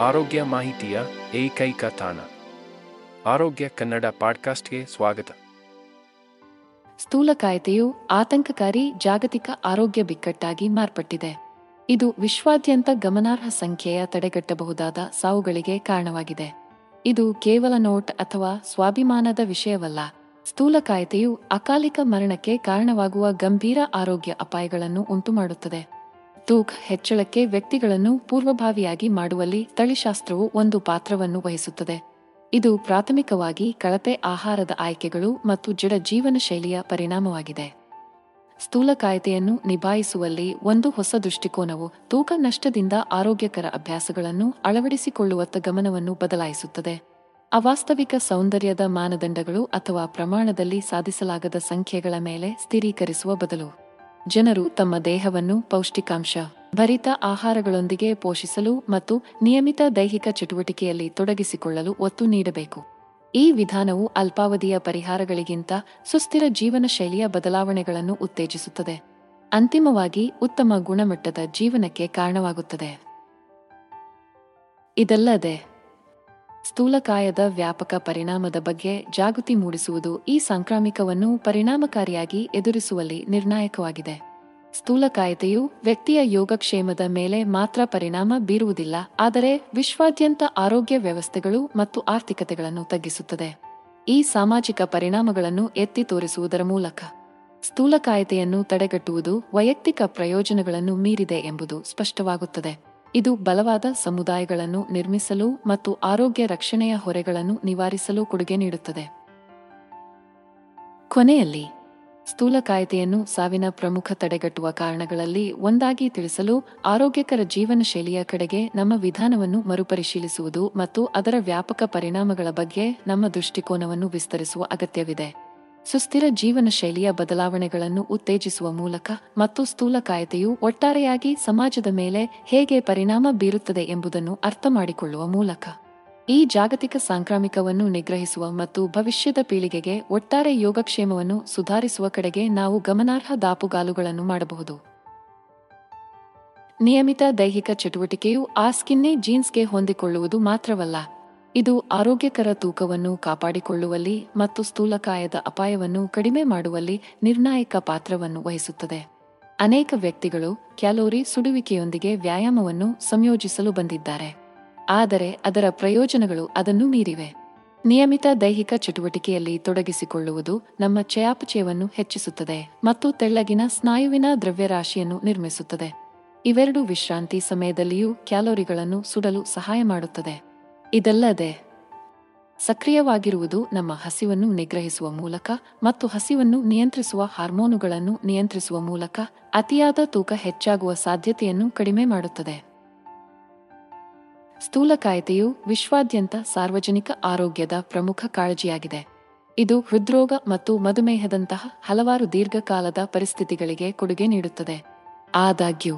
ಆರೋಗ್ಯ ಮಾಹಿತಿಯ ಏಕೈಕ ತಾಣ. ಆರೋಗ್ಯ ಕನ್ನಡ ಪಾಡ್ಕಾಸ್ಟ್ಗೆ ಸ್ವಾಗತ. ಸ್ಥೂಲಕಾಯತೆಯು ಆತಂಕಕಾರಿ ಜಾಗತಿಕ ಆರೋಗ್ಯ ಬಿಕ್ಕಟ್ಟಾಗಿ ಮಾರ್ಪಟ್ಟಿದೆ. ಇದು ವಿಶ್ವಾದ್ಯಂತ ಗಮನಾರ್ಹ ಸಂಖ್ಯೆಯ ತಡೆಗಟ್ಟಬಹುದಾದ ಸಾವುಗಳಿಗೆ ಕಾರಣವಾಗಿದೆ. ಇದು ಕೇವಲ ನೋಟ್ ಅಥವಾ ಸ್ವಾಭಿಮಾನದ ವಿಷಯವಲ್ಲ. ಸ್ಥೂಲಕಾಯತೆಯು ಅಕಾಲಿಕ ಮರಣಕ್ಕೆ ಕಾರಣವಾಗುವ ಗಂಭೀರ ಆರೋಗ್ಯ ಅಪಾಯಗಳನ್ನು ಉಂಟುಮಾಡುತ್ತದೆ. ತೂಕ ಹೆಚ್ಚಳಕ್ಕೆ ವ್ಯಕ್ತಿಗಳನ್ನು ಪೂರ್ವಭಾವಿಯಾಗಿ ಮಾಡುವಲ್ಲಿ ತಳಿಶಾಸ್ತ್ರವು ಒಂದು ಪಾತ್ರವನ್ನು ವಹಿಸುತ್ತದೆ. ಇದು ಪ್ರಾಥಮಿಕವಾಗಿ ಕಳಪೆ ಆಹಾರದ ಆಯ್ಕೆಗಳು ಮತ್ತು ಜಡ ಜೀವನ ಶೈಲಿಯ ಪರಿಣಾಮವಾಗಿದೆ ಸ್ಥೂಲಕಾಯತೆಯನ್ನು ನಿಭಾಯಿಸುವಲ್ಲಿ ಒಂದು ಹೊಸ ದೃಷ್ಟಿಕೋನವು ತೂಕ ನಷ್ಟದಿಂದ ಆರೋಗ್ಯಕರ ಅಭ್ಯಾಸಗಳನ್ನು ಅಳವಡಿಸಿಕೊಳ್ಳುವತ್ತ ಗಮನವನ್ನು ಬದಲಾಯಿಸುತ್ತದೆ. ಅವಾಸ್ತವಿಕ ಸೌಂದರ್ಯದ ಮಾನದಂಡಗಳು ಅಥವಾ ಪ್ರಮಾಣದಲ್ಲಿ ಸಾಧಿಸಲಾಗದ ಸಂಖ್ಯೆಗಳ ಮೇಲೆ ಸ್ಥಿರೀಕರಿಸುವ ಬದಲು. ಜನರು ತಮ್ಮ ದೇಹವನ್ನು ಪೌಷ್ಟಿಕಾಂಶ, ಭರಿತ ಆಹಾರಗಳೊಂದಿಗೆ ಪೋಷಿಸಲು ಮತ್ತು ನಿಯಮಿತ ದೈಹಿಕ ಚಟುವಟಿಕೆಯಲ್ಲಿ ತೊಡಗಿಸಿಕೊಳ್ಳಲು ಒತ್ತು ನೀಡಬೇಕು. ಈ ವಿಧಾನವು ಅಲ್ಪಾವಧಿಯ ಪರಿಹಾರಗಳಿಗಿಂತ ಸುಸ್ಥಿರ ಜೀವನ ಶೈಲಿಯ ಬದಲಾವಣೆಗಳನ್ನು ಉತ್ತೇಜಿಸುತ್ತದೆ. ಅಂತಿಮವಾಗಿ ಉತ್ತಮ ಗುಣಮಟ್ಟದ ಜೀವನಕ್ಕೆ ಕಾರಣವಾಗುತ್ತದೆ. ಇದಲ್ಲದೆ ಸ್ಥೂಲಕಾಯದ ವ್ಯಾಪಕ ಪರಿಣಾಮದ ಬಗ್ಗೆ ಜಾಗೃತಿ ಮೂಡಿಸುವುದು ಈ ಸಾಂಕ್ರಾಮಿಕವನ್ನು ಪರಿಣಾಮಕಾರಿಯಾಗಿ ಎದುರಿಸುವಲ್ಲಿ ನಿರ್ಣಾಯಕವಾಗಿದೆ. ಸ್ಥೂಲಕಾಯತೆಯು ವ್ಯಕ್ತಿಯ ಯೋಗಕ್ಷೇಮದ ಮೇಲೆ ಮಾತ್ರ ಪರಿಣಾಮ ಬೀರುವುದಿಲ್ಲ, ಆದರೆ ವಿಶ್ವಾದ್ಯಂತ ಆರೋಗ್ಯ ವ್ಯವಸ್ಥೆಗಳು ಮತ್ತು ಆರ್ಥಿಕತೆಗಳನ್ನು ತಗ್ಗಿಸುತ್ತದೆ. ಈ ಸಾಮಾಜಿಕ ಪರಿಣಾಮಗಳನ್ನು ಎತ್ತಿ ತೋರಿಸುವುದರ ಮೂಲಕ ಸ್ಥೂಲಕಾಯತೆಯನ್ನು ತಡೆಗಟ್ಟುವುದು ವೈಯಕ್ತಿಕ ಪ್ರಯೋಜನಗಳನ್ನು ಮೀರಿದೆ ಎಂಬುದು ಸ್ಪಷ್ಟವಾಗುತ್ತದೆ. ಇದು ಬಲವಾದ ಸಮುದಾಯಗಳನ್ನು ನಿರ್ಮಿಸಲು ಮತ್ತು ಆರೋಗ್ಯ ರಕ್ಷಣೆಯ ಹೊರೆಗಳನ್ನು ನಿವಾರಿಸಲು ಕೊಡುಗೆ ನೀಡುತ್ತದೆ. ಕೊನೆಯಲ್ಲಿ ಸ್ಥೂಲಕಾಯತೆಯನ್ನು ಸಾವಿನ ಪ್ರಮುಖ ತಡೆಗಟ್ಟುವ ಕಾರಣಗಳಲ್ಲಿ ಒಂದಾಗಿ ತಿಳಿಸಲು ಆರೋಗ್ಯಕರ ಜೀವನ ಶೈಲಿಯ ಕಡೆಗೆ ನಮ್ಮ ವಿಧಾನವನ್ನು ಮರುಪರಿಶೀಲಿಸುವುದು ಮತ್ತು ಅದರ ವ್ಯಾಪಕ ಪರಿಣಾಮಗಳ ಬಗ್ಗೆ ನಮ್ಮ ದೃಷ್ಟಿಕೋನವನ್ನು ವಿಸ್ತರಿಸುವ ಅಗತ್ಯವಿದೆ. ಸುಸ್ಥಿರ ಜೀವನ ಶೈಲಿಯ ಬದಲಾವಣೆಗಳನ್ನು ಉತ್ತೇಜಿಸುವ ಮೂಲಕ ಮತ್ತು ಸ್ಥೂಲಕಾಯತೆಯು ಒಟ್ಟಾರೆಯಾಗಿ ಸಮಾಜದ ಮೇಲೆ ಹೇಗೆ ಪರಿಣಾಮ ಬೀರುತ್ತದೆ ಎಂಬುದನ್ನು ಅರ್ಥಮಾಡಿಕೊಳ್ಳುವ ಮೂಲಕ. ಈ ಜಾಗತಿಕ ಸಾಂಕ್ರಾಮಿಕವನ್ನು ನಿಗ್ರಹಿಸುವ ಮತ್ತು ಭವಿಷ್ಯದ ಪೀಳಿಗೆಗೆ ಒಟ್ಟಾರೆ ಯೋಗಕ್ಷೇಮವನ್ನು ಸುಧಾರಿಸುವ ಕಡೆಗೆ ನಾವು ಗಮನಾರ್ಹ ದಾಪುಗಾಲುಗಳನ್ನು ಮಾಡಬಹುದು. ನಿಯಮಿತ ದೈಹಿಕ ಚಟುವಟಿಕೆಯು ಆ ಸ್ಕಿನ್ನೇ ಜೀನ್ಸ್ಗೆ ಹೊಂದಿಕೊಳ್ಳುವುದು ಮಾತ್ರವಲ್ಲ ಇದು ಆರೋಗ್ಯಕರ ತೂಕವನ್ನು ಕಾಪಾಡಿಕೊಳ್ಳುವಲ್ಲಿ ಮತ್ತು ಸ್ಥೂಲಕಾಯದ ಅಪಾಯವನ್ನು ಕಡಿಮೆ ಮಾಡುವಲ್ಲಿ ನಿರ್ಣಾಯಕ ಪಾತ್ರವನ್ನು ವಹಿಸುತ್ತದೆ. ಅನೇಕ ವ್ಯಕ್ತಿಗಳು ಕ್ಯಾಲೋರಿ ಸುಡುವಿಕೆಯೊಂದಿಗೆ ವ್ಯಾಯಾಮವನ್ನು ಸಂಯೋಜಿಸಲು ಬಂದಿದ್ದಾರೆ. ಆದರೆ ಅದರ ಪ್ರಯೋಜನಗಳು ಅದನ್ನು ಮೀರಿವೆ. ನಿಯಮಿತ ದೈಹಿಕ ಚಟುವಟಿಕೆಯಲ್ಲಿ ತೊಡಗಿಸಿಕೊಳ್ಳುವುದು ನಮ್ಮ ಚಯಾಪಚಯವನ್ನು ಹೆಚ್ಚಿಸುತ್ತದೆ ಮತ್ತು ತೆಳ್ಳಗಿನ ಸ್ನಾಯುವಿನ ದ್ರವ್ಯರಾಶಿಯನ್ನು ನಿರ್ಮಿಸುತ್ತದೆ. ಇವೆರಡು ವಿಶ್ರಾಂತಿ ಸಮಯದಲ್ಲಿಯೂ ಕ್ಯಾಲೋರಿಗಳನ್ನು ಸುಡಲು ಸಹಾಯ ಮಾಡುತ್ತದೆ. ಇದಲ್ಲದೆ, ಸಕ್ರಿಯವಾಗಿರುವುದು ನಮ್ಮ ಹಸಿವನ್ನು ನಿಗ್ರಹಿಸುವ ಮೂಲಕ ಮತ್ತು ಹಸಿವನ್ನು ನಿಯಂತ್ರಿಸುವ ಹಾರ್ಮೋನುಗಳನ್ನು ನಿಯಂತ್ರಿಸುವ ಮೂಲಕ ಅತಿಯಾದ ತೂಕ ಹೆಚ್ಚಾಗುವ ಸಾಧ್ಯತೆಯನ್ನು ಕಡಿಮೆ ಮಾಡುತ್ತದೆ. ಸ್ಥೂಲಕಾಯತೆಯು ವಿಶ್ವಾದ್ಯಂತ ಸಾರ್ವಜನಿಕ ಆರೋಗ್ಯದ ಪ್ರಮುಖ ಕಾಳಜಿಯಾಗಿದೆ. ಇದು ಹೃದ್ರೋಗ ಮತ್ತು ಮಧುಮೇಹದಂತಹ ಹಲವಾರು ದೀರ್ಘಕಾಲದ ಪರಿಸ್ಥಿತಿಗಳಿಗೆ ಕೊಡುಗೆ ನೀಡುತ್ತದೆ. ಆದಾಗ್ಯೂ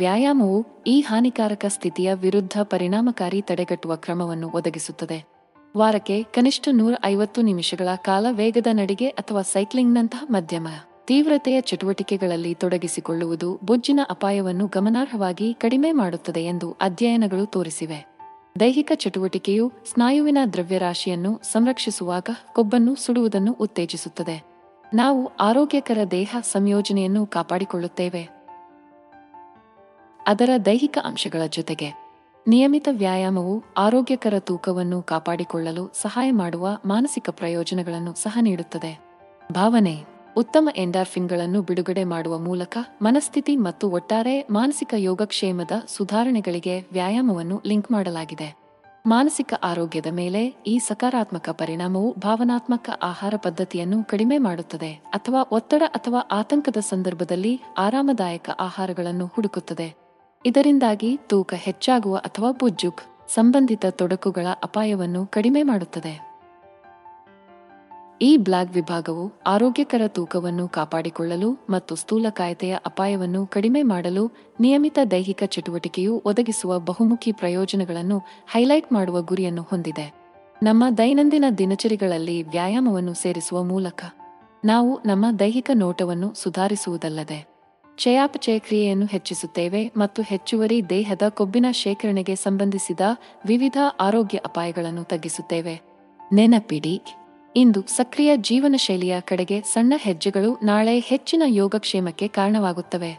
ವ್ಯಾಯಾಮವು ಈ ಹಾನಿಕಾರಕ ಸ್ಥಿತಿಯ ವಿರುದ್ಧ ಪರಿಣಾಮಕಾರಿ ತಡೆಗಟ್ಟುವ ಕ್ರಮವನ್ನು ಒದಗಿಸುತ್ತದೆ. ವಾರಕ್ಕೆ ಕನಿಷ್ಠ ನೂರ ಐವತ್ತು ನಿಮಿಷಗಳ ಕಾಲ ವೇಗದ ನಡಿಗೆ ಅಥವಾ ಸೈಕ್ಲಿಂಗ್ನಂತಹ ಮಧ್ಯಮ ತೀವ್ರತೆಯ ಚಟುವಟಿಕೆಗಳಲ್ಲಿ ತೊಡಗಿಸಿಕೊಳ್ಳುವುದು ಬೊಜ್ಜಿನ ಅಪಾಯವನ್ನು ಗಮನಾರ್ಹವಾಗಿ ಕಡಿಮೆ ಮಾಡುತ್ತದೆ ಎಂದು ಅಧ್ಯಯನಗಳು ತೋರಿಸಿವೆ. ದೈಹಿಕ ಚಟುವಟಿಕೆಯು ಸ್ನಾಯುವಿನ ದ್ರವ್ಯರಾಶಿಯನ್ನು ಸಂರಕ್ಷಿಸುವಾಗ ಕೊಬ್ಬನ್ನು ಸುಡುವುದನ್ನು ಉತ್ತೇಜಿಸುತ್ತದೆ. ನಾವು ಆರೋಗ್ಯಕರ ದೇಹ ಸಂಯೋಜನೆಯನ್ನು ಕಾಪಾಡಿಕೊಳ್ಳುತ್ತೇವೆ. ಅದರ ದೈಹಿಕ ಅಂಶಗಳ ಜೊತೆಗೆ ನಿಯಮಿತ ವ್ಯಾಯಾಮವು ಆರೋಗ್ಯಕರ ತೂಕವನ್ನು ಕಾಪಾಡಿಕೊಳ್ಳಲು ಸಹಾಯ ಮಾಡುವ ಮಾನಸಿಕ ಪ್ರಯೋಜನಗಳನ್ನು ಸಹ ನೀಡುತ್ತದೆ. ಭಾವನೆ, ಉತ್ತಮ ಎಂಡಾರ್ಫಿನ್ಗಳನ್ನು ಬಿಡುಗಡೆ ಮಾಡುವ ಮೂಲಕ ಮನಸ್ಥಿತಿ ಮತ್ತು ಒಟ್ಟಾರೆ ಮಾನಸಿಕ ಯೋಗಕ್ಷೇಮದ ಸುಧಾರಣೆಗಳಿಗೆ ವ್ಯಾಯಾಮವನ್ನು ಲಿಂಕ್ ಮಾಡಲಾಗಿದೆ. ಮಾನಸಿಕ ಆರೋಗ್ಯದ ಮೇಲೆ ಈ ಸಕಾರಾತ್ಮಕ ಪರಿಣಾಮವು ಭಾವನಾತ್ಮಕ ಆಹಾರ ಪದ್ಧತಿಯನ್ನು ಕಡಿಮೆ ಮಾಡುತ್ತದೆ ಅಥವಾ ಒತ್ತಡ ಅಥವಾ ಆತಂಕದ ಸಂದರ್ಭದಲ್ಲಿ ಆರಾಮದಾಯಕ ಆಹಾರಗಳನ್ನು ಹುಡುಕುತ್ತದೆ. ಇದರಿಂದಾಗಿ ತೂಕ ಹೆಚ್ಚಾಗುವ ಅಥವಾ ಬುಜ್ಜುಕ್ ಸಂಬಂಧಿತ ತೊಡಕುಗಳ ಅಪಾಯವನ್ನು ಕಡಿಮೆ ಮಾಡುತ್ತದೆ. ಈ ಬ್ಲಾಗ್ ವಿಭಾಗವು ಆರೋಗ್ಯಕರ ತೂಕವನ್ನು ಕಾಪಾಡಿಕೊಳ್ಳಲು ಮತ್ತು ಸ್ಥೂಲಕಾಯತೆಯ ಅಪಾಯವನ್ನು ಕಡಿಮೆ ಮಾಡಲು ನಿಯಮಿತ ದೈಹಿಕ ಚಟುವಟಿಕೆಯು ಒದಗಿಸುವ ಬಹುಮುಖಿ ಪ್ರಯೋಜನಗಳನ್ನು ಹೈಲೈಟ್ ಮಾಡುವ ಗುರಿಯನ್ನು ಹೊಂದಿದೆ. ನಮ್ಮ ದೈನಂದಿನ ದಿನಚರಿಗಳಲ್ಲಿ ವ್ಯಾಯಾಮವನ್ನು ಸೇರಿಸುವ ಮೂಲಕ ನಾವು ನಮ್ಮ ದೈಹಿಕ ನೋಟವನ್ನು ಸುಧಾರಿಸುವುದಲ್ಲದೆ ಚಯಾಪಚಯ ಕ್ರಿಯೆಯನ್ನು ಹೆಚ್ಚಿಸುತ್ತೇವೆ ಮತ್ತು ಹೆಚ್ಚುವರಿ ದೇಹದ ಕೊಬ್ಬಿನ ಶೇಖರಣೆಗೆ ಸಂಬಂಧಿಸಿದ ವಿವಿಧ ಆರೋಗ್ಯ ಅಪಾಯಗಳನ್ನು ತಗ್ಗಿಸುತ್ತೇವೆ. ನೆನಪಿಡಿ, ಇಂದು ಸಕ್ರಿಯ ಜೀವನ ಶೈಲಿಯ ಕಡೆಗೆ ಸಣ್ಣ ಹೆಜ್ಜೆಗಳು ನಾಳೆ ಹೆಚ್ಚಿನ ಯೋಗಕ್ಷೇಮಕ್ಕೆ ಕಾರಣವಾಗುತ್ತವೆ.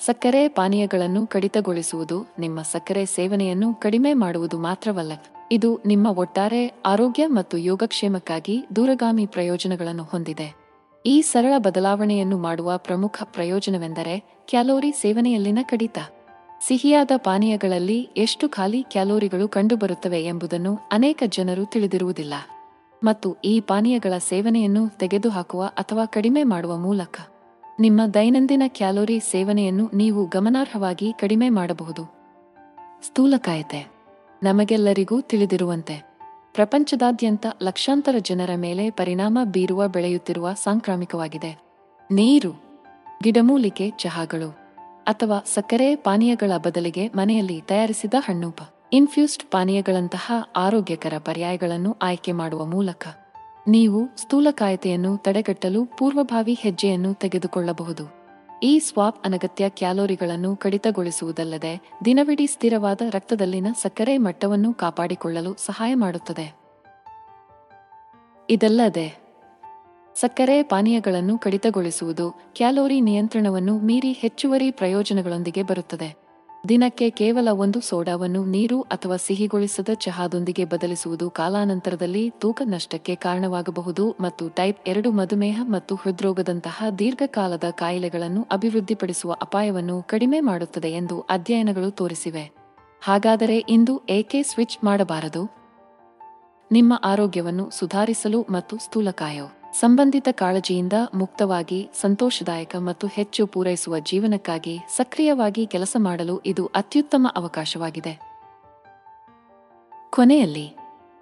ಸಕ್ಕರೆ ಪಾನೀಯಗಳನ್ನು ಕಡಿತಗೊಳಿಸುವುದು ನಿಮ್ಮ ಸಕ್ಕರೆ ಸೇವನೆಯನ್ನು ಕಡಿಮೆ ಮಾಡುವುದು ಮಾತ್ರವಲ್ಲ, ಇದು ನಿಮ್ಮ ಒಟ್ಟಾರೆ ಆರೋಗ್ಯ ಮತ್ತು ಯೋಗಕ್ಷೇಮಕ್ಕಾಗಿ ದೂರಗಾಮಿ ಪ್ರಯೋಜನಗಳನ್ನು ಹೊಂದಿದೆ. ಈ ಸರಳ ಬದಲಾವಣೆಯನ್ನು ಮಾಡುವ ಪ್ರಮುಖ ಪ್ರಯೋಜನವೆಂದರೆ ಕ್ಯಾಲೋರಿ ಸೇವನೆಯಲ್ಲಿನ ಕಡಿತ. ಸಿಹಿಯಾದ ಪಾನೀಯಗಳಲ್ಲಿ ಎಷ್ಟು ಖಾಲಿ ಕ್ಯಾಲೋರಿಗಳು ಕಂಡುಬರುತ್ತವೆ ಎಂಬುದನ್ನು ಅನೇಕ ಜನರು ತಿಳಿದಿರುವುದಿಲ್ಲ. ಮತ್ತು ಈ ಪಾನೀಯಗಳ ಸೇವನೆಯನ್ನು ತೆಗೆದುಹಾಕುವ ಅಥವಾ ಕಡಿಮೆ ಮಾಡುವ ಮೂಲಕ. ನಿಮ್ಮ ದೈನಂದಿನ ಕ್ಯಾಲೋರಿ ಸೇವನೆಯನ್ನು ನೀವು ಗಮನಾರ್ಹವಾಗಿ ಕಡಿಮೆ ಮಾಡಬಹುದು. ಸ್ಥೂಲಕಾಯತೆ. ನಮಗೆಲ್ಲರಿಗೂ ತಿಳಿದಿರುವಂತೆ. ಪ್ರಪಂಚದಾದ್ಯಂತ ಲಕ್ಷಾಂತರ ಜನರ ಮೇಲೆ ಪರಿಣಾಮ ಬೀರುವ ಬೆಳೆಯುತ್ತಿರುವ ಸಾಂಕ್ರಾಮಿಕವಾಗಿದೆ. ನೀರು ಗಿಡಮೂಲಿಕೆ ಚಹಾಗಳು ಅಥವಾ ಸಕ್ಕರೆ ಪಾನೀಯಗಳ ಬದಲಿಗೆ ಮನೆಯಲ್ಲಿ ತಯಾರಿಸಿದ ಹಣ್ಣು ಇನ್ಫ್ಯೂಸ್ಡ್ ಪಾನೀಯಗಳಂತಹ ಆರೋಗ್ಯಕರ ಪರ್ಯಾಯಗಳನ್ನು ಆಯ್ಕೆ ಮಾಡುವ ಮೂಲಕ ನೀವು ಸ್ಥೂಲಕಾಯತೆಯನ್ನು ತಡೆಗಟ್ಟಲು ಪೂರ್ವಭಾವಿ ಹೆಜ್ಜೆಯನ್ನು ತೆಗೆದುಕೊಳ್ಳಬಹುದು. ಈ ಸ್ವಾಪ್ ಅನಗತ್ಯ ಕ್ಯಾಲೋರಿಗಳನ್ನು ಕಡಿತಗೊಳಿಸುವುದಲ್ಲದೆ ದಿನವಿಡೀ ಸ್ಥಿರವಾದ ರಕ್ತದಲ್ಲಿನ ಸಕ್ಕರೆ ಮಟ್ಟವನ್ನು ಕಾಪಾಡಿಕೊಳ್ಳಲು ಸಹಾಯ ಮಾಡುತ್ತದೆ. ಇದಲ್ಲದೆ ಸಕ್ಕರೆ ಪಾನೀಯಗಳನ್ನು ಕಡಿತಗೊಳಿಸುವುದು ಕ್ಯಾಲೋರಿ ನಿಯಂತ್ರಣವನ್ನು ಮೀರಿ ಹೆಚ್ಚುವರಿ ಪ್ರಯೋಜನಗಳೊಂದಿಗೆ ಬರುತ್ತದೆ. ದಿನಕ್ಕೆ ಕೇವಲ ಒಂದು ಸೋಡಾವನ್ನು ನೀರು ಅಥವಾ ಸಿಹಿಗೊಳಿಸದ ಚಹಾದೊಂದಿಗೆ ಬದಲಿಸುವುದು ಕಾಲಾನಂತರದಲ್ಲಿ ತೂಕ ನಷ್ಟಕ್ಕೆ ಕಾರಣವಾಗಬಹುದು ಮತ್ತು ಟೈಪ್ ಎರಡು ಮಧುಮೇಹ ಮತ್ತು ಹೃದ್ರೋಗದಂತಹ ದೀರ್ಘಕಾಲದ ಕಾಯಿಲೆಗಳನ್ನು ಅಭಿವೃದ್ಧಿಪಡಿಸುವ ಅಪಾಯವನ್ನು ಕಡಿಮೆ ಮಾಡುತ್ತದೆ ಎಂದು ಅಧ್ಯಯನಗಳು ತೋರಿಸಿವೆ. ಹಾಗಾದರೆ ಇಂದು ಏಕೆ ಸ್ವಿಚ್ ಮಾಡಬಾರದು? ನಿಮ್ಮ ಆರೋಗ್ಯವನ್ನು ಸುಧಾರಿಸಲು ಮತ್ತು ಸ್ಥೂಲಕಾಯೋ? ಸಂಬಂಧಿತ ಕಾಳಜಿಯಿಂದ ಮುಕ್ತವಾಗಿ, ಸಂತೋಷದಾಯಕ ಮತ್ತು ಹೆಚ್ಚು ಪೂರೈಸುವ ಜೀವನಕ್ಕಾಗಿ ಸಕ್ರಿಯವಾಗಿ ಕೆಲಸ ಮಾಡಲು ಇದು ಅತ್ಯುತ್ತಮ ಅವಕಾಶವಾಗಿದೆ. ಕೊನೆಯಲ್ಲಿ,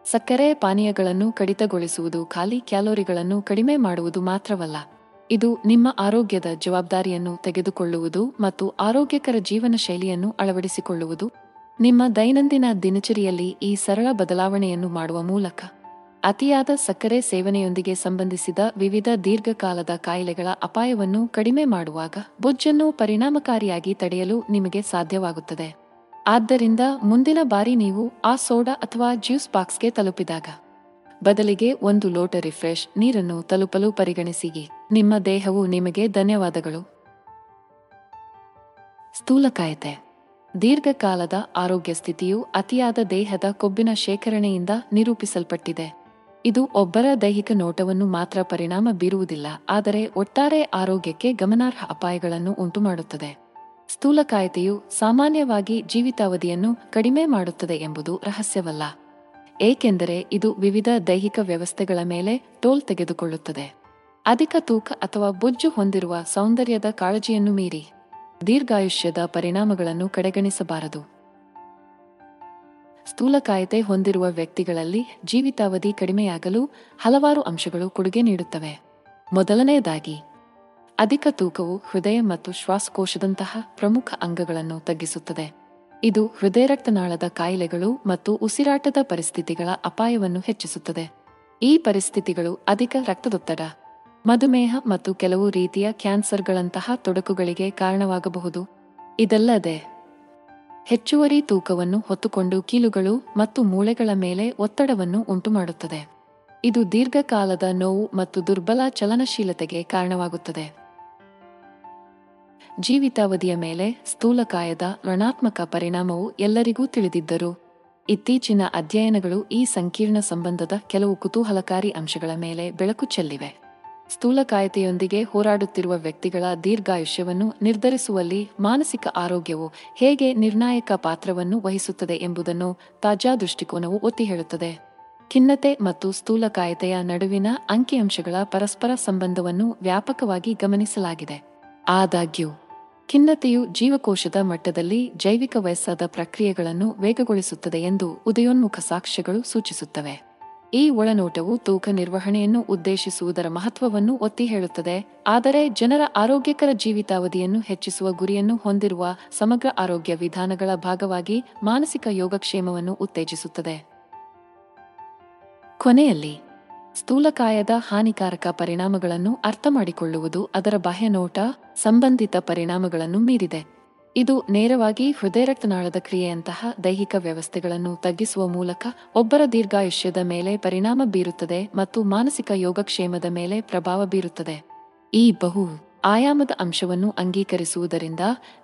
ಸಕ್ಕರೆ ಪಾನೀಯಗಳನ್ನು ಕಡಿತಗೊಳಿಸುವುದು ಖಾಲಿ ಕ್ಯಾಲೋರಿಗಳನ್ನು ಕಡಿಮೆ ಮಾಡುವುದು ಮಾತ್ರವಲ್ಲ, ಇದು ನಿಮ್ಮ ಆರೋಗ್ಯದ ಜವಾಬ್ದಾರಿಯನ್ನು ತೆಗೆದುಕೊಳ್ಳುವುದು ಮತ್ತು ಆರೋಗ್ಯಕರ ಜೀವನ ಶೈಲಿಯನ್ನು ಅಳವಡಿಸಿಕೊಳ್ಳುವುದು, ನಿಮ್ಮ ದೈನಂದಿನ ದಿನಚರಿಯಲ್ಲಿ ಈ ಸರಳ ಬದಲಾವಣೆಯನ್ನು ಮಾಡುವ ಮೂಲಕ. ಅತಿಯಾದ ಸಕ್ಕರೆ ಸೇವನೆಯೊಂದಿಗೆ ಸಂಬಂಧಿಸಿದ ವಿವಿಧ ದೀರ್ಘಕಾಲದ ಕಾಯಿಲೆಗಳ ಅಪಾಯವನ್ನು ಕಡಿಮೆ ಮಾಡುವಾಗ ಬೊಜ್ಜನ್ನು ಪರಿಣಾಮಕಾರಿಯಾಗಿ ತಡೆಯಲು ನಿಮಗೆ ಸಾಧ್ಯವಾಗುತ್ತದೆ. ಆದ್ದರಿಂದ ಮುಂದಿನ ಬಾರಿ ನೀವು ಆ ಸೋಡಾ ಅಥವಾ ಜ್ಯೂಸ್ ಬಾಕ್ಸ್ಗೆ ತಲುಪಿದಾಗ ಬದಲಿಗೆ ಒಂದು ಲೋಟ ರಿಫ್ರೆಶ್ ನೀರನ್ನು ತಲುಪಲು ಪರಿಗಣಿಸಿ ನಿಮ್ಮ ದೇಹವು ನಿಮಗೆ ಧನ್ಯವಾದಗಳು. ಸ್ಥೂಲಕಾಯತೆ. ದೀರ್ಘಕಾಲದ ಆರೋಗ್ಯ ಸ್ಥಿತಿಯು ಅತಿಯಾದ ದೇಹದ ಕೊಬ್ಬಿನ ಶೇಖರಣೆಯಿಂದ ನಿರೂಪಿಸಲ್ಪಟ್ಟಿದೆ. ಇದು ಒಬ್ಬರ ದೈಹಿಕ ನೋಟವನ್ನು ಮಾತ್ರ ಪರಿಣಾಮ ಬೀರುವುದಿಲ್ಲ, ಆದರೆ ಒಟ್ಟಾರೆ ಆರೋಗ್ಯಕ್ಕೆ ಗಮನಾರ್ಹ ಅಪಾಯಗಳನ್ನು ಉಂಟುಮಾಡುತ್ತದೆ. ಸ್ಥೂಲಕಾಯತೆಯು ಸಾಮಾನ್ಯವಾಗಿ ಜೀವಿತಾವಧಿಯನ್ನು ಕಡಿಮೆ ಮಾಡುತ್ತದೆ ಎಂಬುದು ರಹಸ್ಯವಲ್ಲ. ಏಕೆಂದರೆ ಇದು ವಿವಿಧ ದೈಹಿಕ ವ್ಯವಸ್ಥೆಗಳ ಮೇಲೆ ಟೋಲ್ ತೆಗೆದುಕೊಳ್ಳುತ್ತದೆ. ಅಧಿಕ ತೂಕ ಅಥವಾ ಬೊಜ್ಜು ಹೊಂದಿರುವ ಸೌಂದರ್ಯದ ಕಾಳಜಿಯನ್ನು ಮೀರಿ, ದೀರ್ಘಾಯುಷ್ಯದ ಪರಿಣಾಮಗಳನ್ನು ಕಡೆಗಣಿಸಬಾರದು. ಸ್ಥೂಲಕಾಯತೆ ಹೊಂದಿರುವ ವ್ಯಕ್ತಿಗಳಲ್ಲಿ ಜೀವಿತಾವಧಿ ಕಡಿಮೆಯಾಗಲು ಹಲವಾರು ಅಂಶಗಳು ಕೊಡುಗೆ ನೀಡುತ್ತವೆ. ಮೊದಲನೆಯದಾಗಿ, ಅಧಿಕ ತೂಕವು ಹೃದಯ ಮತ್ತು ಶ್ವಾಸಕೋಶದಂತಹ ಪ್ರಮುಖ ಅಂಗಗಳನ್ನು ತಗ್ಗಿಸುತ್ತದೆ. ಇದು ಹೃದಯ ರಕ್ತನಾಳದ ಕಾಯಿಲೆಗಳು ಮತ್ತು ಉಸಿರಾಟದ ಪರಿಸ್ಥಿತಿಗಳ ಅಪಾಯವನ್ನು ಹೆಚ್ಚಿಸುತ್ತದೆ. ಈ ಪರಿಸ್ಥಿತಿಗಳು ಅಧಿಕ ರಕ್ತದೊತ್ತಡ, ಮಧುಮೇಹ ಮತ್ತು ಕೆಲವು ರೀತಿಯ ಕ್ಯಾನ್ಸರ್ಗಳಂತಹ ತೊಡಕುಗಳಿಗೆ ಕಾರಣವಾಗಬಹುದು. ಇದಲ್ಲದೆ ಹೆಚ್ಚುವರಿ ತೂಕವನ್ನು ಹೊತ್ತುಕೊಂಡು ಕೀಲುಗಳು ಮತ್ತು ಮೂಳೆಗಳ ಮೇಲೆ ಒತ್ತಡವನ್ನು ಉಂಟುಮಾಡುತ್ತದೆ. ಇದು ದೀರ್ಘಕಾಲದ ನೋವು ಮತ್ತು ದುರ್ಬಲ ಚಲನಶೀಲತೆಗೆ ಕಾರಣವಾಗುತ್ತದೆ. ಜೀವಿತಾವಧಿಯ ಮೇಲೆ ಸ್ಥೂಲಕಾಯದ ಋಣಾತ್ಮಕ ಪರಿಣಾಮವು ಎಲ್ಲರಿಗೂ ತಿಳಿದಿದ್ದರು, ಇತ್ತೀಚಿನ ಅಧ್ಯಯನಗಳು ಈ ಸಂಕೀರ್ಣ ಸಂಬಂಧದ ಕೆಲವು ಕುತೂಹಲಕಾರಿ ಅಂಶಗಳ ಮೇಲೆ ಬೆಳಕು ಚೆಲ್ಲಿವೆ. ಸ್ಥೂಲಕಾಯತೆಯೊಂದಿಗೆ ಹೋರಾಡುತ್ತಿರುವ ವ್ಯಕ್ತಿಗಳ ದೀರ್ಘಾಯುಷ್ಯವನ್ನು ನಿರ್ಧರಿಸುವಲ್ಲಿ ಮಾನಸಿಕ ಆರೋಗ್ಯವು ಹೇಗೆ ನಿರ್ಣಾಯಕ ಪಾತ್ರವನ್ನು ವಹಿಸುತ್ತದೆ ಎಂಬುದನ್ನು ತಾಜಾ ದೃಷ್ಟಿಕೋನವು ಒತ್ತಿ ಹೇಳುತ್ತದೆ. ಖಿನ್ನತೆ ಮತ್ತು ಸ್ಥೂಲಕಾಯತೆಯ ನಡುವಿನ ಅಂಕಿಅಂಶಗಳ ಪರಸ್ಪರ ಸಂಬಂಧವನ್ನು ವ್ಯಾಪಕವಾಗಿ ಗಮನಿಸಲಾಗಿದೆ. ಆದಾಗ್ಯೂ, ಖಿನ್ನತೆಯು ಜೀವಕೋಶದ ಮಟ್ಟದಲ್ಲಿ ಜೈವಿಕ ವಯಸ್ಸಾದ ಪ್ರಕ್ರಿಯೆಗಳನ್ನು ವೇಗಗೊಳಿಸುತ್ತದೆ ಎಂದು ಉದಯೋನ್ಮುಖ ಸಾಕ್ಷ್ಯಗಳು ಸೂಚಿಸುತ್ತವೆ. ಈ ಒಳನೋಟವು ತೂಕ ನಿರ್ವಹಣೆಯನ್ನು ಉದ್ದೇಶಿಸುವುದರ ಮಹತ್ವವನ್ನು ಒತ್ತಿ ಹೇಳುತ್ತದೆ. ಆದರೆ ಜನರ ಆರೋಗ್ಯಕರ ಜೀವಿತಾವಧಿಯನ್ನು ಹೆಚ್ಚಿಸುವ ಗುರಿಯನ್ನು ಹೊಂದಿರುವ ಸಮಗ್ರ ಆರೋಗ್ಯ ವಿಧಾನಗಳ ಭಾಗವಾಗಿ ಮಾನಸಿಕ ಯೋಗಕ್ಷೇಮವನ್ನು ಉತ್ತೇಜಿಸುತ್ತದೆ. ಕೊನೆಯಲ್ಲಿ, ಸ್ಥೂಲಕಾಯದ ಹಾನಿಕಾರಕ ಪರಿಣಾಮಗಳನ್ನು ಅರ್ಥಮಾಡಿಕೊಳ್ಳುವುದು ಅದರ ಬಾಹ್ಯನೋಟ, ಸಂಬಂಧಿತ ಪರಿಣಾಮಗಳನ್ನು ಮೀರಿದೆ. ಇದು ನೇರವಾಗಿ ಹೃದಯರಕ್ತನಾಳದ ಕ್ರಿಯೆಯಂತಹ ದೈಹಿಕ ವ್ಯವಸ್ಥೆಗಳನ್ನು ತಗ್ಗಿಸುವ ಮೂಲಕ ಒಬ್ಬರ ದೀರ್ಘಾಯುಷ್ಯದ ಮೇಲೆ ಪರಿಣಾಮ ಬೀರುತ್ತದೆ ಮತ್ತು ಮಾನಸಿಕ ಯೋಗಕ್ಷೇಮದ ಮೇಲೆ ಪ್ರಭಾವ ಬೀರುತ್ತದೆ. ಈ ಬಹು ಆಯಾಮದ ಅಂಶವನ್ನು ಅಂಗೀಕರಿಸುವುದರಿಂದ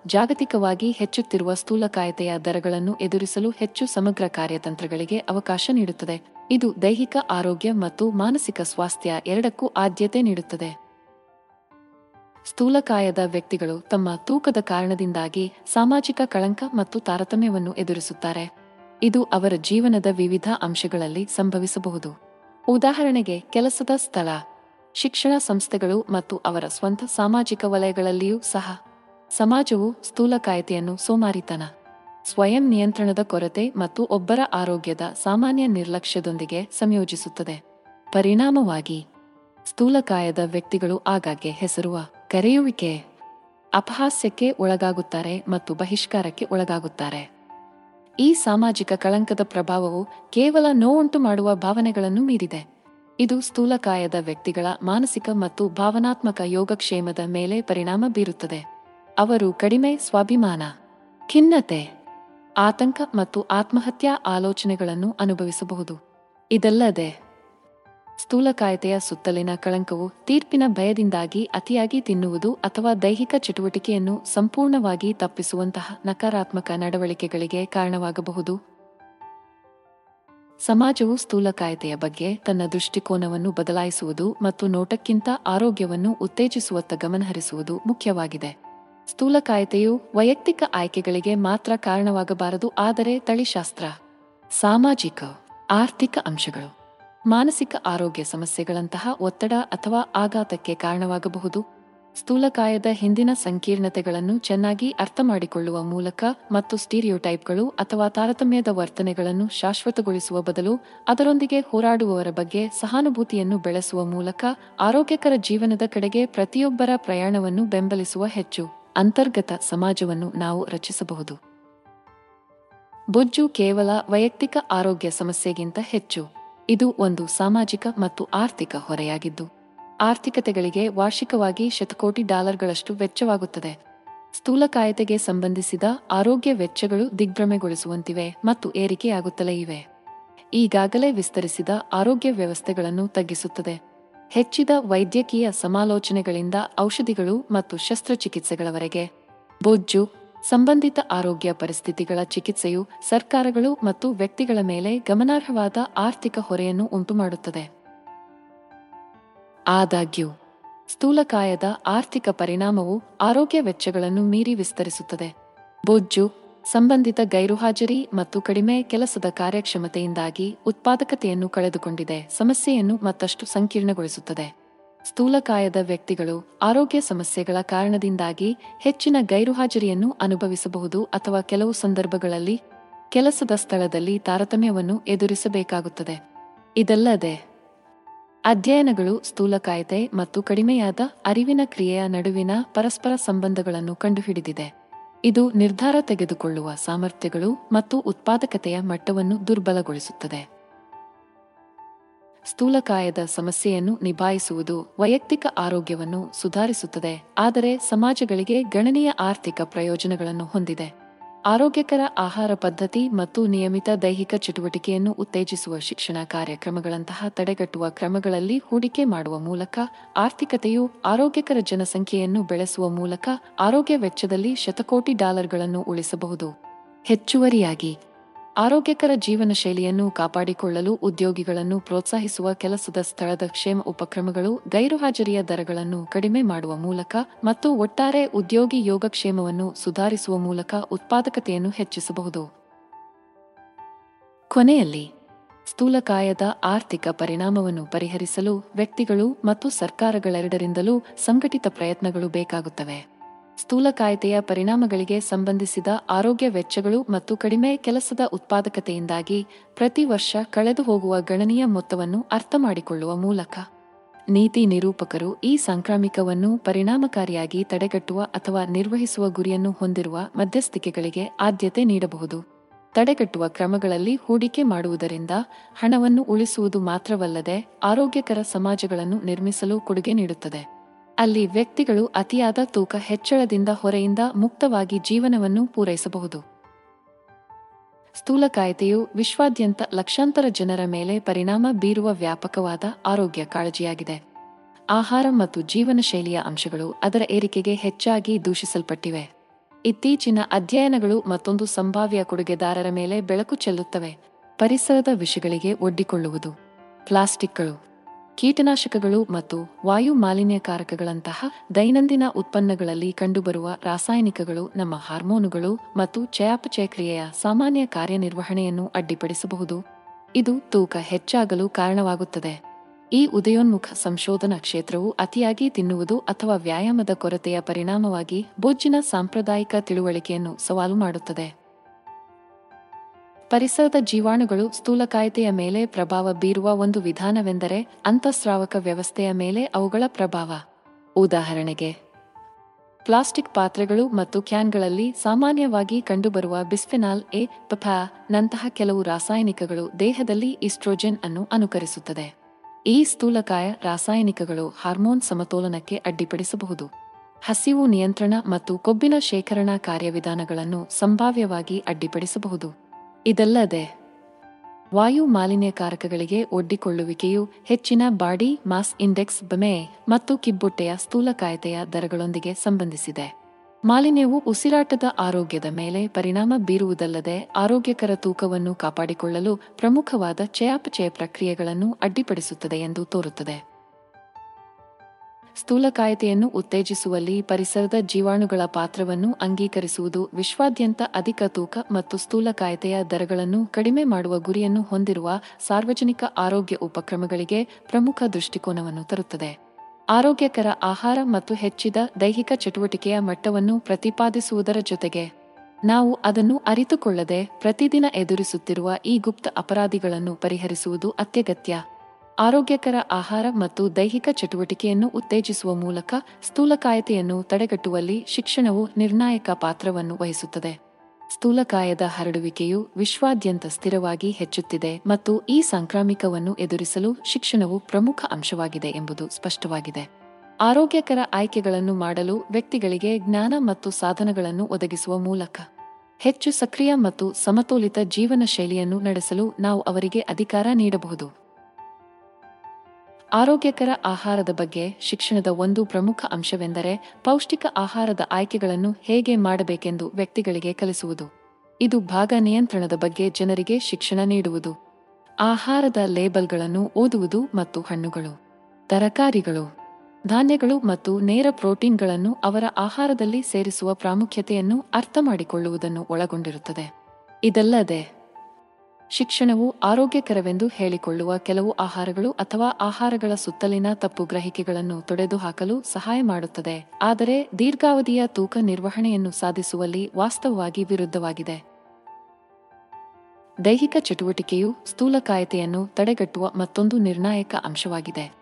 ಜಾಗತಿಕವಾಗಿ ಹೆಚ್ಚುತ್ತಿರುವ ಸ್ಥೂಲಕಾಯತೆಯ ದರಗಳನ್ನು ಎದುರಿಸಲು ಹೆಚ್ಚು ಸಮಗ್ರ ಕಾರ್ಯತಂತ್ರಗಳಿಗೆ ಅವಕಾಶ ನೀಡುತ್ತದೆ. ಇದು ದೈಹಿಕ ಆರೋಗ್ಯ ಮತ್ತು ಮಾನಸಿಕ ಸ್ವಾಸ್ಥ್ಯ ಎರಡಕ್ಕೂ ಆದ್ಯತೆ ನೀಡುತ್ತದೆ. ಸ್ಥೂಲಕಾಯದ ವ್ಯಕ್ತಿಗಳು ತಮ್ಮ ತೂಕದ ಕಾರಣದಿಂದಾಗಿ ಸಾಮಾಜಿಕ ಕಳಂಕ ಮತ್ತು ತಾರತಮ್ಯವನ್ನು ಎದುರಿಸುತ್ತಾರೆ. ಇದು ಅವರ ಜೀವನದ ವಿವಿಧ ಅಂಶಗಳಲ್ಲಿ ಸಂಭವಿಸಬಹುದು. ಉದಾಹರಣೆಗೆ, ಕೆಲಸದ ಸ್ಥಳ, ಶಿಕ್ಷಣ ಸಂಸ್ಥೆಗಳು ಮತ್ತು ಅವರ ಸ್ವಂತ ಸಾಮಾಜಿಕ ವಲಯಗಳಲ್ಲಿಯೂ ಸಹ ಸಮಾಜವು ಸ್ಥೂಲಕಾಯತೆಯನ್ನು ಸೋಮಾರಿತನ, ಸ್ವಯಂ ನಿಯಂತ್ರಣದ ಕೊರತೆ ಮತ್ತು ಒಬ್ಬರ ಆರೋಗ್ಯದ ಸಾಮಾನ್ಯ ನಿರ್ಲಕ್ಷ್ಯದೊಂದಿಗೆ ಸಂಯೋಜಿಸುತ್ತದೆ. ಪರಿಣಾಮವಾಗಿ, ಸ್ಥೂಲಕಾಯದ ವ್ಯಕ್ತಿಗಳು ಆಗಾಗ್ಗೆ ಹೆಸರುವ ಕರೆಯುವಿಕೆ ಅಪಹಾಸ್ಯಕ್ಕೆ ಒಳಗಾಗುತ್ತಾರೆ ಮತ್ತು ಬಹಿಷ್ಕಾರಕ್ಕೆ ಒಳಗಾಗುತ್ತಾರೆ. ಈ ಸಾಮಾಜಿಕ ಕಳಂಕದ ಪ್ರಭಾವವು ಕೇವಲ ನೋವುಂಟು ಮಾಡುವ ಭಾವನೆಗಳನ್ನು ಮೀರಿದೆ. ಇದು ಸ್ಥೂಲಕಾಯದ ವ್ಯಕ್ತಿಗಳ ಮಾನಸಿಕ ಮತ್ತು ಭಾವನಾತ್ಮಕ ಯೋಗಕ್ಷೇಮದ ಮೇಲೆ ಪರಿಣಾಮ ಬೀರುತ್ತದೆ. ಅವರು ಕಡಿಮೆ ಸ್ವಾಭಿಮಾನ, ಖಿನ್ನತೆ, ಆತಂಕ ಮತ್ತು ಆತ್ಮಹತ್ಯಾ ಆಲೋಚನೆಗಳನ್ನು ಅನುಭವಿಸಬಹುದು. ಇದಲ್ಲದೆ ಸ್ಥೂಲಕಾಯತೆಯ ಸುತ್ತಲಿನ ಕಳಂಕವು ತೀರ್ಪಿನ ಭಯದಿಂದಾಗಿ ಅತಿಯಾಗಿ ತಿನ್ನುವುದು ಅಥವಾ ದೈಹಿಕ ಚಟುವಟಿಕೆಯನ್ನು ಸಂಪೂರ್ಣವಾಗಿ ತಪ್ಪಿಸುವಂತಹ ನಕಾರಾತ್ಮಕ ನಡವಳಿಕೆಗಳಿಗೆ ಕಾರಣವಾಗಬಹುದು. ಸಮಾಜವು ಸ್ಥೂಲಕಾಯತೆಯ ಬಗ್ಗೆ ತನ್ನ ದೃಷ್ಟಿಕೋನವನ್ನು ಬದಲಾಯಿಸುವುದು ಮತ್ತು ನೋಟಕ್ಕಿಂತ ಆರೋಗ್ಯವನ್ನು ಉತ್ತೇಜಿಸುವತ್ತ ಗಮನಹರಿಸುವುದು ಮುಖ್ಯವಾಗಿದೆ. ಸ್ಥೂಲಕಾಯತೆಯು ವೈಯಕ್ತಿಕ ಆಯ್ಕೆಗಳಿಗೆ ಮಾತ್ರ ಕಾರಣವಾಗಬಾರದು, ಆದರೆ ತಳಿಶಾಸ್ತ್ರ, ಸಾಮಾಜಿಕ, ಆರ್ಥಿಕ ಅಂಶಗಳು ಮಾನಸಿಕ ಆರೋಗ್ಯ ಸಮಸ್ಯೆಗಳಂತಹ ಒತ್ತಡ ಅಥವಾ ಆಘಾತಕ್ಕೆ ಕಾರಣವಾಗಬಹುದು. ಸ್ಥೂಲಕಾಯದ ಹಿಂದಿನ ಸಂಕೀರ್ಣತೆಗಳನ್ನು ಚೆನ್ನಾಗಿ ಅರ್ಥಮಾಡಿಕೊಳ್ಳುವ ಮೂಲಕ ಮತ್ತು ಸ್ಟೀರಿಯೋಟೈಪ್ಗಳು ಅಥವಾ ತಾರತಮ್ಯದ ವರ್ತನೆಗಳನ್ನು ಶಾಶ್ವತಗೊಳಿಸುವ ಬದಲು ಅದರೊಂದಿಗೆ ಹೋರಾಡುವವರ ಬಗ್ಗೆ ಸಹಾನುಭೂತಿಯನ್ನು ಬೆಳೆಸುವ ಮೂಲಕ ಆರೋಗ್ಯಕರ ಜೀವನದ ಕಡೆಗೆ ಪ್ರತಿಯೊಬ್ಬರ ಪ್ರಯಾಣವನ್ನು ಬೆಂಬಲಿಸುವ ಹೆಚ್ಚು ಅಂತರ್ಗತ ಸಮಾಜವನ್ನು ನಾವು ರಚಿಸಬಹುದು. ಬೊಜ್ಜು ಕೇವಲ ವೈಯಕ್ತಿಕ ಆರೋಗ್ಯ ಸಮಸ್ಯೆಗಿಂತ ಹೆಚ್ಚು. ಇದು ಒಂದು ಸಾಮಾಜಿಕ ಮತ್ತು ಆರ್ಥಿಕ ಹೊರೆಯಾಗಿದ್ದು, ಆರ್ಥಿಕತೆಗಳಿಗೆ ವಾರ್ಷಿಕವಾಗಿ ಶತಕೋಟಿ ಡಾಲರ್ಗಳಷ್ಟು ವೆಚ್ಚವಾಗುತ್ತದೆ. ಸ್ಥೂಲಕಾಯತೆಗೆ ಸಂಬಂಧಿಸಿದ ಆರೋಗ್ಯ ವೆಚ್ಚಗಳು ದಿಗ್ಭ್ರಮೆಗೊಳಿಸುವಂತಿವೆ ಮತ್ತು ಏರಿಕೆಯಾಗುತ್ತಲೇ ಇವೆ. ಈಗಾಗಲೇ ವಿಸ್ತರಿಸಿದ ಆರೋಗ್ಯ ವ್ಯವಸ್ಥೆಗಳನ್ನು ತಗ್ಗಿಸುತ್ತದೆ. ಹೆಚ್ಚಿದ ವೈದ್ಯಕೀಯ ಸಮಾಲೋಚನೆಗಳಿಂದ ಔಷಧಿಗಳು ಮತ್ತು ಶಸ್ತ್ರಚಿಕಿತ್ಸೆಗಳವರೆಗೆ, ಬೊಜ್ಜು ಸಂಬಂಧಿತ ಆರೋಗ್ಯ ಪರಿಸ್ಥಿತಿಗಳ ಚಿಕಿತ್ಸೆಯು ಸರ್ಕಾರಗಳು ಮತ್ತು ವ್ಯಕ್ತಿಗಳ ಮೇಲೆ ಗಮನಾರ್ಹವಾದ ಆರ್ಥಿಕ ಹೊರೆಯನ್ನು ಉಂಟುಮಾಡುತ್ತದೆ. ಆದಾಗ್ಯೂ ಸ್ಥೂಲಕಾಯದ ಆರ್ಥಿಕ ಪರಿಣಾಮವು ಆರೋಗ್ಯ ವೆಚ್ಚಗಳನ್ನು ಮೀರಿ ವಿಸ್ತರಿಸುತ್ತದೆ. ಬೊಜ್ಜು, ಸಂಬಂಧಿತ ಗೈರುಹಾಜರಿ ಮತ್ತು ಕಡಿಮೆ ಕೆಲಸದ ಕಾರ್ಯಕ್ಷಮತೆಯಿಂದಾಗಿ ಉತ್ಪಾದಕತೆಯನ್ನು ಕಳೆದುಕೊಂಡಿದೆ, ಸಮಸ್ಯೆಯನ್ನು ಮತ್ತಷ್ಟು ಸಂಕೀರ್ಣಗೊಳಿಸುತ್ತದೆ. ಸ್ಥೂಲಕಾಯದ ವ್ಯಕ್ತಿಗಳು ಆರೋಗ್ಯ ಸಮಸ್ಯೆಗಳ ಕಾರಣದಿಂದಾಗಿ ಹೆಚ್ಚಿನ ಗೈರುಹಾಜರಿಯನ್ನು ಅನುಭವಿಸಬಹುದು ಅಥವಾ ಕೆಲವು ಸಂದರ್ಭಗಳಲ್ಲಿ ಕೆಲಸದ ಸ್ಥಳದಲ್ಲಿ ತಾರತಮ್ಯವನ್ನು ಎದುರಿಸಬೇಕಾಗುತ್ತದೆ. ಇದಲ್ಲದೆ, ಅಧ್ಯಯನಗಳು ಸ್ಥೂಲಕಾಯತೆ ಮತ್ತು ಕಡಿಮೆಯಾದ ಅರಿವಿನ ಕ್ರಿಯೆಯ ನಡುವಿನ ಪರಸ್ಪರ ಸಂಬಂಧಗಳನ್ನು ಕಂಡುಹಿಡಿದಿದೆ. ಇದು ನಿರ್ಧಾರ ತೆಗೆದುಕೊಳ್ಳುವ ಸಾಮರ್ಥ್ಯಗಳು ಮತ್ತು ಉತ್ಪಾದಕತೆಯ ಮಟ್ಟವನ್ನು ದುರ್ಬಲಗೊಳಿಸುತ್ತದೆ. ಸ್ಥೂಲಕಾಯದ ಸಮಸ್ಯೆಯನ್ನು ನಿಭಾಯಿಸುವುದು ವೈಯಕ್ತಿಕ ಆರೋಗ್ಯವನ್ನು ಸುಧಾರಿಸುತ್ತದೆ, ಆದರೆ ಸಮಾಜಗಳಿಗೆ ಗಣನೀಯ ಆರ್ಥಿಕ ಪ್ರಯೋಜನಗಳನ್ನು ಹೊಂದಿದೆ. ಆರೋಗ್ಯಕರ ಆಹಾರ ಪದ್ಧತಿ ಮತ್ತು ನಿಯಮಿತ ದೈಹಿಕ ಚಟುವಟಿಕೆಯನ್ನು ಉತ್ತೇಜಿಸುವ ಶಿಕ್ಷಣ ಕಾರ್ಯಕ್ರಮಗಳಂತಹ ತಡೆಗಟ್ಟುವ ಕ್ರಮಗಳಲ್ಲಿ ಹೂಡಿಕೆ ಮಾಡುವ ಮೂಲಕ ಆರ್ಥಿಕತೆಯು ಆರೋಗ್ಯಕರ ಜನಸಂಖ್ಯೆಯನ್ನು ಬೆಳೆಸುವ ಮೂಲಕ ಆರೋಗ್ಯ ವೆಚ್ಚದಲ್ಲಿ ಶತಕೋಟಿ ಡಾಲರ್ಗಳನ್ನು ಉಳಿಸಬಹುದು. ಹೆಚ್ಚುವರಿಯಾಗಿ ಆರೋಗ್ಯಕರ ಜೀವನ ಶೈಲಿಯನ್ನು ಕಾಪಾಡಿಕೊಳ್ಳಲು ಉದ್ಯೋಗಿಗಳನ್ನು ಪ್ರೋತ್ಸಾಹಿಸುವ ಕೆಲಸದ ಸ್ಥಳದ ಕ್ಷೇಮ ಉಪಕ್ರಮಗಳು ಗೈರುಹಾಜರಿಯ ದರಗಳನ್ನು ಕಡಿಮೆ ಮಾಡುವ ಮೂಲಕ ಮತ್ತು ಒಟ್ಟಾರೆ ಉದ್ಯೋಗಿ ಯೋಗಕ್ಷೇಮವನ್ನು ಸುಧಾರಿಸುವ ಮೂಲಕ ಉತ್ಪಾದಕತೆಯನ್ನು ಹೆಚ್ಚಿಸಬಹುದು. ಕೊನೆಯಲ್ಲಿ ಸ್ಥೂಲಕಾಯದ ಆರ್ಥಿಕ ಪರಿಣಾಮವನ್ನು ಪರಿಹರಿಸಲು ವ್ಯಕ್ತಿಗಳು ಮತ್ತು ಸರ್ಕಾರಗಳೆರಡರಿಂದಲೂ ಸಂಘಟಿತ ಪ್ರಯತ್ನಗಳು ಬೇಕಾಗುತ್ತವೆ. ಸ್ಥೂಲಕಾಯತೆಯ ಪರಿಣಾಮಗಳಿಗೆ ಸಂಬಂಧಿಸಿದ ಆರೋಗ್ಯ ವೆಚ್ಚಗಳು ಮತ್ತು ಕಡಿಮೆ ಕೆಲಸದ ಉತ್ಪಾದಕತೆಯಿಂದಾಗಿ ಪ್ರತಿ ವರ್ಷ ಕಳೆದು ಹೋಗುವ ಗಣನೀಯ ಮೊತ್ತವನ್ನು ಅರ್ಥಮಾಡಿಕೊಳ್ಳುವ ಮೂಲಕ. ನೀತಿ ನಿರೂಪಕರು ಈ ಸಾಂಕ್ರಾಮಿಕವನ್ನು ಪರಿಣಾಮಕಾರಿಯಾಗಿ ತಡೆಗಟ್ಟುವ ಅಥವಾ ನಿರ್ವಹಿಸುವ ಗುರಿಯನ್ನು ಹೊಂದಿರುವ ಮಧ್ಯಸ್ಥಿಕೆಗಳಿಗೆ ಆದ್ಯತೆ ನೀಡಬಹುದು. ತಡೆಗಟ್ಟುವ ಕ್ರಮಗಳಲ್ಲಿ ಹೂಡಿಕೆ ಮಾಡುವುದರಿಂದ ಹಣವನ್ನು ಉಳಿಸುವುದು ಮಾತ್ರವಲ್ಲದೆ ಆರೋಗ್ಯಕರ ಸಮಾಜಗಳನ್ನು ನಿರ್ಮಿಸಲು ಕೊಡುಗೆ ನೀಡುತ್ತದೆ. ಅಲ್ಲಿ ವ್ಯಕ್ತಿಗಳು ಅತಿಯಾದ ತೂಕ ಹೆಚ್ಚಳದಿಂದ ಹೊರೆಯಿಂದ ಮುಕ್ತವಾಗಿ ಜೀವನವನ್ನು ಪೂರೈಸಬಹುದು. ಸ್ಥೂಲಕಾಯತೆಯು ವಿಶ್ವಾದ್ಯಂತ ಲಕ್ಷಾಂತರ ಜನರ ಮೇಲೆ ಪರಿಣಾಮ ಬೀರುವ ವ್ಯಾಪಕವಾದ ಆರೋಗ್ಯ ಕಾಳಜಿಯಾಗಿದೆ. ಆಹಾರ ಮತ್ತು ಜೀವನ ಶೈಲಿಯ ಅಂಶಗಳು ಅದರ ಏರಿಕೆಗೆ ಹೆಚ್ಚಾಗಿ ದೂಷಿಸಲ್ಪಟ್ಟಿವೆ. ಇತ್ತೀಚಿನ ಅಧ್ಯಯನಗಳು ಮತ್ತೊಂದು ಸಂಭಾವ್ಯ ಕೊಡುಗೆದಾರರ ಮೇಲೆ ಬೆಳಕು ಚೆಲ್ಲುತ್ತವೆ. ಪರಿಸರದ ವಿಷಗಳಿಗೆ ಒಡ್ಡಿಕೊಳ್ಳುವುದು. ಪ್ಲಾಸ್ಟಿಕ್ಗಳು. ಕೀಟನಾಶಕಗಳು ಮತ್ತು ವಾಯು ಮಾಲಿನ್ಯಕಾರಕಗಳಂತಹ ದೈನಂದಿನ ಉತ್ಪನ್ನಗಳಲ್ಲಿ ಕಂಡುಬರುವ ರಾಸಾಯನಿಕಗಳು ನಮ್ಮ ಹಾರ್ಮೋನುಗಳು ಮತ್ತು ಚಯಾಪಚಯಕ್ರಿಯೆಯ ಸಾಮಾನ್ಯ ಕಾರ್ಯನಿರ್ವಹಣೆಯನ್ನು ಅಡ್ಡಿಪಡಿಸಬಹುದು. ಇದು ತೂಕ ಹೆಚ್ಚಾಗಲು ಕಾರಣವಾಗುತ್ತದೆ. ಈ ಉದಯೋನ್ಮುಖ ಸಂಶೋಧನಾ ಕ್ಷೇತ್ರವು ಅತಿಯಾಗಿ ತಿನ್ನುವುದು ಅಥವಾ ವ್ಯಾಯಾಮದ ಕೊರತೆಯ ಪರಿಣಾಮವಾಗಿ ಬೊಜ್ಜಿನ ಸಾಂಪ್ರದಾಯಿಕ ತಿಳುವಳಿಕೆಯನ್ನು ಸವಾಲು ಮಾಡುತ್ತದೆ. ಪರಿಸರದ ಜೀವಾಣುಗಳು ಸ್ಥೂಲಕಾಯತೆಯ ಮೇಲೆ ಪ್ರಭಾವ ಬೀರುವ ಒಂದು ವಿಧಾನವೆಂದರೆ ಅಂತಸ್ರಾವಕ ವ್ಯವಸ್ಥೆಯ ಮೇಲೆ ಅವುಗಳ ಪ್ರಭಾವ. ಉದಾಹರಣೆಗೆ, ಪ್ಲಾಸ್ಟಿಕ್ ಪಾತ್ರೆಗಳು ಮತ್ತು ಕ್ಯಾನ್ಗಳಲ್ಲಿ ಸಾಮಾನ್ಯವಾಗಿ ಕಂಡುಬರುವ ಬಿಸ್ಫೆನಾಲ್ ಎ, ಪಫಾ, ನಂತಹ ಕೆಲವು ರಾಸಾಯನಿಕಗಳು ದೇಹದಲ್ಲಿ ಇಸ್ಟ್ರೋಜೆನ್ ಅನ್ನು ಅನುಕರಿಸುತ್ತದೆ. ಈ ಸ್ಥೂಲಕಾಯ ರಾಸಾಯನಿಕಗಳು ಹಾರ್ಮೋನ್ ಸಮತೋಲನಕ್ಕೆ ಅಡ್ಡಿಪಡಿಸಬಹುದು. ಹಸಿವು ನಿಯಂತ್ರಣ ಮತ್ತು ಕೊಬ್ಬಿನ ಶೇಖರಣಾ ಕಾರ್ಯವಿಧಾನಗಳನ್ನು ಸಂಭಾವ್ಯವಾಗಿ ಅಡ್ಡಿಪಡಿಸಬಹುದು. ಇದಲ್ಲದೆ, ವಾಯು ಮಾಲಿನ್ಯಕಾರಕಗಳಿಗೆ ಒಡ್ಡಿಕೊಳ್ಳುವಿಕೆಯು ಹೆಚ್ಚಿನ ಬಾಡಿ ಮಾಸ್ ಇಂಡೆಕ್ಸ್ ಬಮೆ ಮತ್ತು ಕಿಬ್ಬೊಟ್ಟೆಯ ಸ್ಥೂಲಕಾಯತೆಯ ದರಗಳೊಂದಿಗೆ ಸಂಬಂಧಿಸಿದೆ. ಮಾಲಿನ್ಯವು ಉಸಿರಾಟದ ಆರೋಗ್ಯದ ಮೇಲೆ ಪರಿಣಾಮ ಬೀರುವುದಲ್ಲದೆ ಆರೋಗ್ಯಕರ ತೂಕವನ್ನು ಕಾಪಾಡಿಕೊಳ್ಳಲು ಪ್ರಮುಖವಾದ ಚಯಾಪಚಯ ಪ್ರಕ್ರಿಯೆಗಳನ್ನು ಅಡ್ಡಿಪಡಿಸುತ್ತದೆ ಎಂದು ತೋರುತ್ತದೆ. ಸ್ಥೂಲಕಾಯತೆಯನ್ನು ಉತ್ತೇಜಿಸುವಲ್ಲಿ ಪರಿಸರದ ಜೀವಾಣುಗಳ ಪಾತ್ರವನ್ನು ಅಂಗೀಕರಿಸುವುದು ವಿಶ್ವಾದ್ಯಂತ ಅಧಿಕ ತೂಕ ಮತ್ತು ಸ್ಥೂಲಕಾಯತೆಯ ದರಗಳನ್ನು ಕಡಿಮೆ ಮಾಡುವ ಗುರಿಯನ್ನು ಹೊಂದಿರುವ ಸಾರ್ವಜನಿಕ ಆರೋಗ್ಯ ಉಪಕ್ರಮಗಳಿಗೆ ಪ್ರಮುಖ ದೃಷ್ಟಿಕೋನವನ್ನು ತರುತ್ತದೆ. ಆರೋಗ್ಯಕರ ಆಹಾರ ಮತ್ತು ಹೆಚ್ಚಿದ ದೈಹಿಕ ಚಟುವಟಿಕೆಯ ಮಟ್ಟವನ್ನು ಪ್ರತಿಪಾದಿಸುವುದರ ಜೊತೆಗೆ, ನಾವು ಅದನ್ನು ಅರಿತುಕೊಳ್ಳದೆ ಪ್ರತಿದಿನ ಎದುರಿಸುತ್ತಿರುವ ಈ ಗುಪ್ತ ಅಪರಾಧಿಗಳನ್ನು ಪರಿಹರಿಸುವುದು ಅತ್ಯಗತ್ಯ. ಆರೋಗ್ಯಕರ ಆಹಾರ ಮತ್ತು ದೈಹಿಕ ಚಟುವಟಿಕೆಯನ್ನು ಉತ್ತೇಜಿಸುವ ಮೂಲಕ ಸ್ಥೂಲಕಾಯತೆಯನ್ನು ತಡೆಗಟ್ಟುವಲ್ಲಿ ಶಿಕ್ಷಣವು ನಿರ್ಣಾಯಕ ಪಾತ್ರವನ್ನು ವಹಿಸುತ್ತದೆ. ಸ್ಥೂಲಕಾಯದ ಹರಡುವಿಕೆಯು ವಿಶ್ವಾದ್ಯಂತ ಸ್ಥಿರವಾಗಿ ಹೆಚ್ಚುತ್ತಿದೆ ಮತ್ತು ಈ ಸಾಂಕ್ರಾಮಿಕವನ್ನು ಎದುರಿಸಲು ಶಿಕ್ಷಣವು ಪ್ರಮುಖ ಅಂಶವಾಗಿದೆ ಎಂಬುದು ಸ್ಪಷ್ಟವಾಗಿದೆ. ಆರೋಗ್ಯಕರ ಆಯ್ಕೆಗಳನ್ನು ಮಾಡಲು ವ್ಯಕ್ತಿಗಳಿಗೆ ಜ್ಞಾನ ಮತ್ತು ಸಾಧನಗಳನ್ನು ಒದಗಿಸುವ ಮೂಲಕ ಹೆಚ್ಚು ಸಕ್ರಿಯ ಮತ್ತು ಸಮತೋಲಿತ ಜೀವನ ಶೈಲಿಯನ್ನು ನಡೆಸಲು ನಾವು ಅವರಿಗೆ ಅಧಿಕಾರ ನೀಡಬಹುದು. ಆರೋಗ್ಯಕರ ಆಹಾರದ ಬಗ್ಗೆ ಶಿಕ್ಷಣದ ಒಂದು ಪ್ರಮುಖ ಅಂಶವೆಂದರೆ ಪೌಷ್ಟಿಕ ಆಹಾರದ ಆಯ್ಕೆಗಳನ್ನು ಹೇಗೆ ಮಾಡಬೇಕೆಂದು ವ್ಯಕ್ತಿಗಳಿಗೆ ಕಲಿಸುವುದು. ಇದು ಭಾಗ ನಿಯಂತ್ರಣದ ಬಗ್ಗೆ ಜನರಿಗೆ ಶಿಕ್ಷಣ ನೀಡುವುದು. ಆಹಾರದ ಲೇಬಲ್ಗಳನ್ನು ಓದುವುದು ಮತ್ತು ಹಣ್ಣುಗಳು. ತರಕಾರಿಗಳು. ಧಾನ್ಯಗಳು ಮತ್ತು ನೇರ ಪ್ರೋಟೀನ್ಗಳನ್ನು ಅವರ ಆಹಾರದಲ್ಲಿ ಸೇರಿಸುವ ಪ್ರಾಮುಖ್ಯತೆಯನ್ನು ಅರ್ಥಮಾಡಿಕೊಳ್ಳುವುದನ್ನು ಒಳಗೊಂಡಿರುತ್ತದೆ. ಇದಲ್ಲದೆ ಶಿಕ್ಷಣವು ಆರೋಗ್ಯಕರವೆಂದು ಹೇಳಿಕೊಳ್ಳುವ ಕೆಲವು ಆಹಾರಗಳು ಅಥವಾ ಆಹಾರಗಳ ಸುತ್ತಲಿನ ತಪ್ಪು ಗ್ರಹಿಕೆಗಳನ್ನು ತೊಡೆದುಹಾಕಲು ಸಹಾಯ ಮಾಡುತ್ತದೆ. ಆದರೆ ದೀರ್ಘಾವಧಿಯ ತೂಕ ನಿರ್ವಹಣೆಯನ್ನು ಸಾಧಿಸುವಲ್ಲಿ ವಾಸ್ತವವಾಗಿ ವಿರುದ್ಧವಾಗಿದೆ. ದೈಹಿಕ ಚಟುವಟಿಕೆಯು ಸ್ಥೂಲಕಾಯತೆಯನ್ನು ತಡೆಗಟ್ಟುವ ಮತ್ತೊಂದು ನಿರ್ಣಾಯಕ ಅಂಶವಾಗಿದೆ.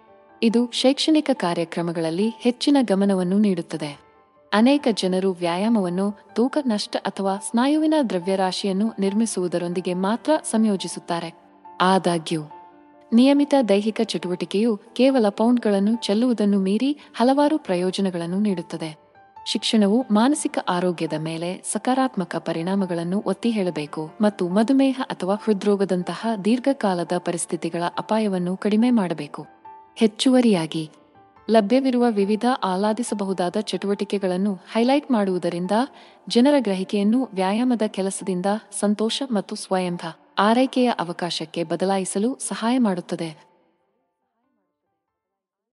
ಇದು ಶೈಕ್ಷಣಿಕ ಕಾರ್ಯಕ್ರಮಗಳಲ್ಲಿ ಹೆಚ್ಚಿನ ಗಮನವನ್ನು ನೀಡುತ್ತದೆ. ಅನೇಕ ಜನರು ವ್ಯಾಯಾಮವನ್ನು ತೂಕ ನಷ್ಟ ಅಥವಾ ಸ್ನಾಯುವಿನ ದ್ರವ್ಯರಾಶಿಯನ್ನು ನಿರ್ಮಿಸುವುದರೊಂದಿಗೆ ಮಾತ್ರ ಸಂಯೋಜಿಸುತ್ತಾರೆ. ಆದಾಗ್ಯೂ, ನಿಯಮಿತ ದೈಹಿಕ ಚಟುವಟಿಕೆಯು ಕೇವಲ ಪೌಂಡ್ಗಳನ್ನು ಚೆಲ್ಲುವುದನ್ನು ಮೀರಿ ಹಲವಾರು ಪ್ರಯೋಜನಗಳನ್ನು ನೀಡುತ್ತದೆ. ಶಿಕ್ಷಣವು ಮಾನಸಿಕ ಆರೋಗ್ಯದ ಮೇಲೆ ಸಕಾರಾತ್ಮಕ ಪರಿಣಾಮಗಳನ್ನು ಒತ್ತಿ ಹೇಳಬೇಕು ಮತ್ತು ಮಧುಮೇಹ ಅಥವಾ ಹೃದ್ರೋಗದಂತಹ ದೀರ್ಘಕಾಲದ ಪರಿಸ್ಥಿತಿಗಳ ಅಪಾಯವನ್ನು ಕಡಿಮೆ ಮಾಡಬೇಕು. ಹೆಚ್ಚುವರಿಯಾಗಿ ಲಭ್ಯವಿರುವ ವಿವಿಧ ಆಹ್ಲಾದಿಸಬಹುದಾದ ಚಟುವಟಿಕೆಗಳನ್ನು ಹೈಲೈಟ್ ಮಾಡುವುದರಿಂದ ಜನರ ಗ್ರಹಿಕೆಯನ್ನು ವ್ಯಾಯಾಮದ ಕೆಲಸದಿಂದ ಸಂತೋಷ ಮತ್ತು ಸ್ವಯಂಭ ಆರೈಕೆಯ ಅವಕಾಶಕ್ಕೆ ಬದಲಾಯಿಸಲು ಸಹಾಯ ಮಾಡುತ್ತದೆ.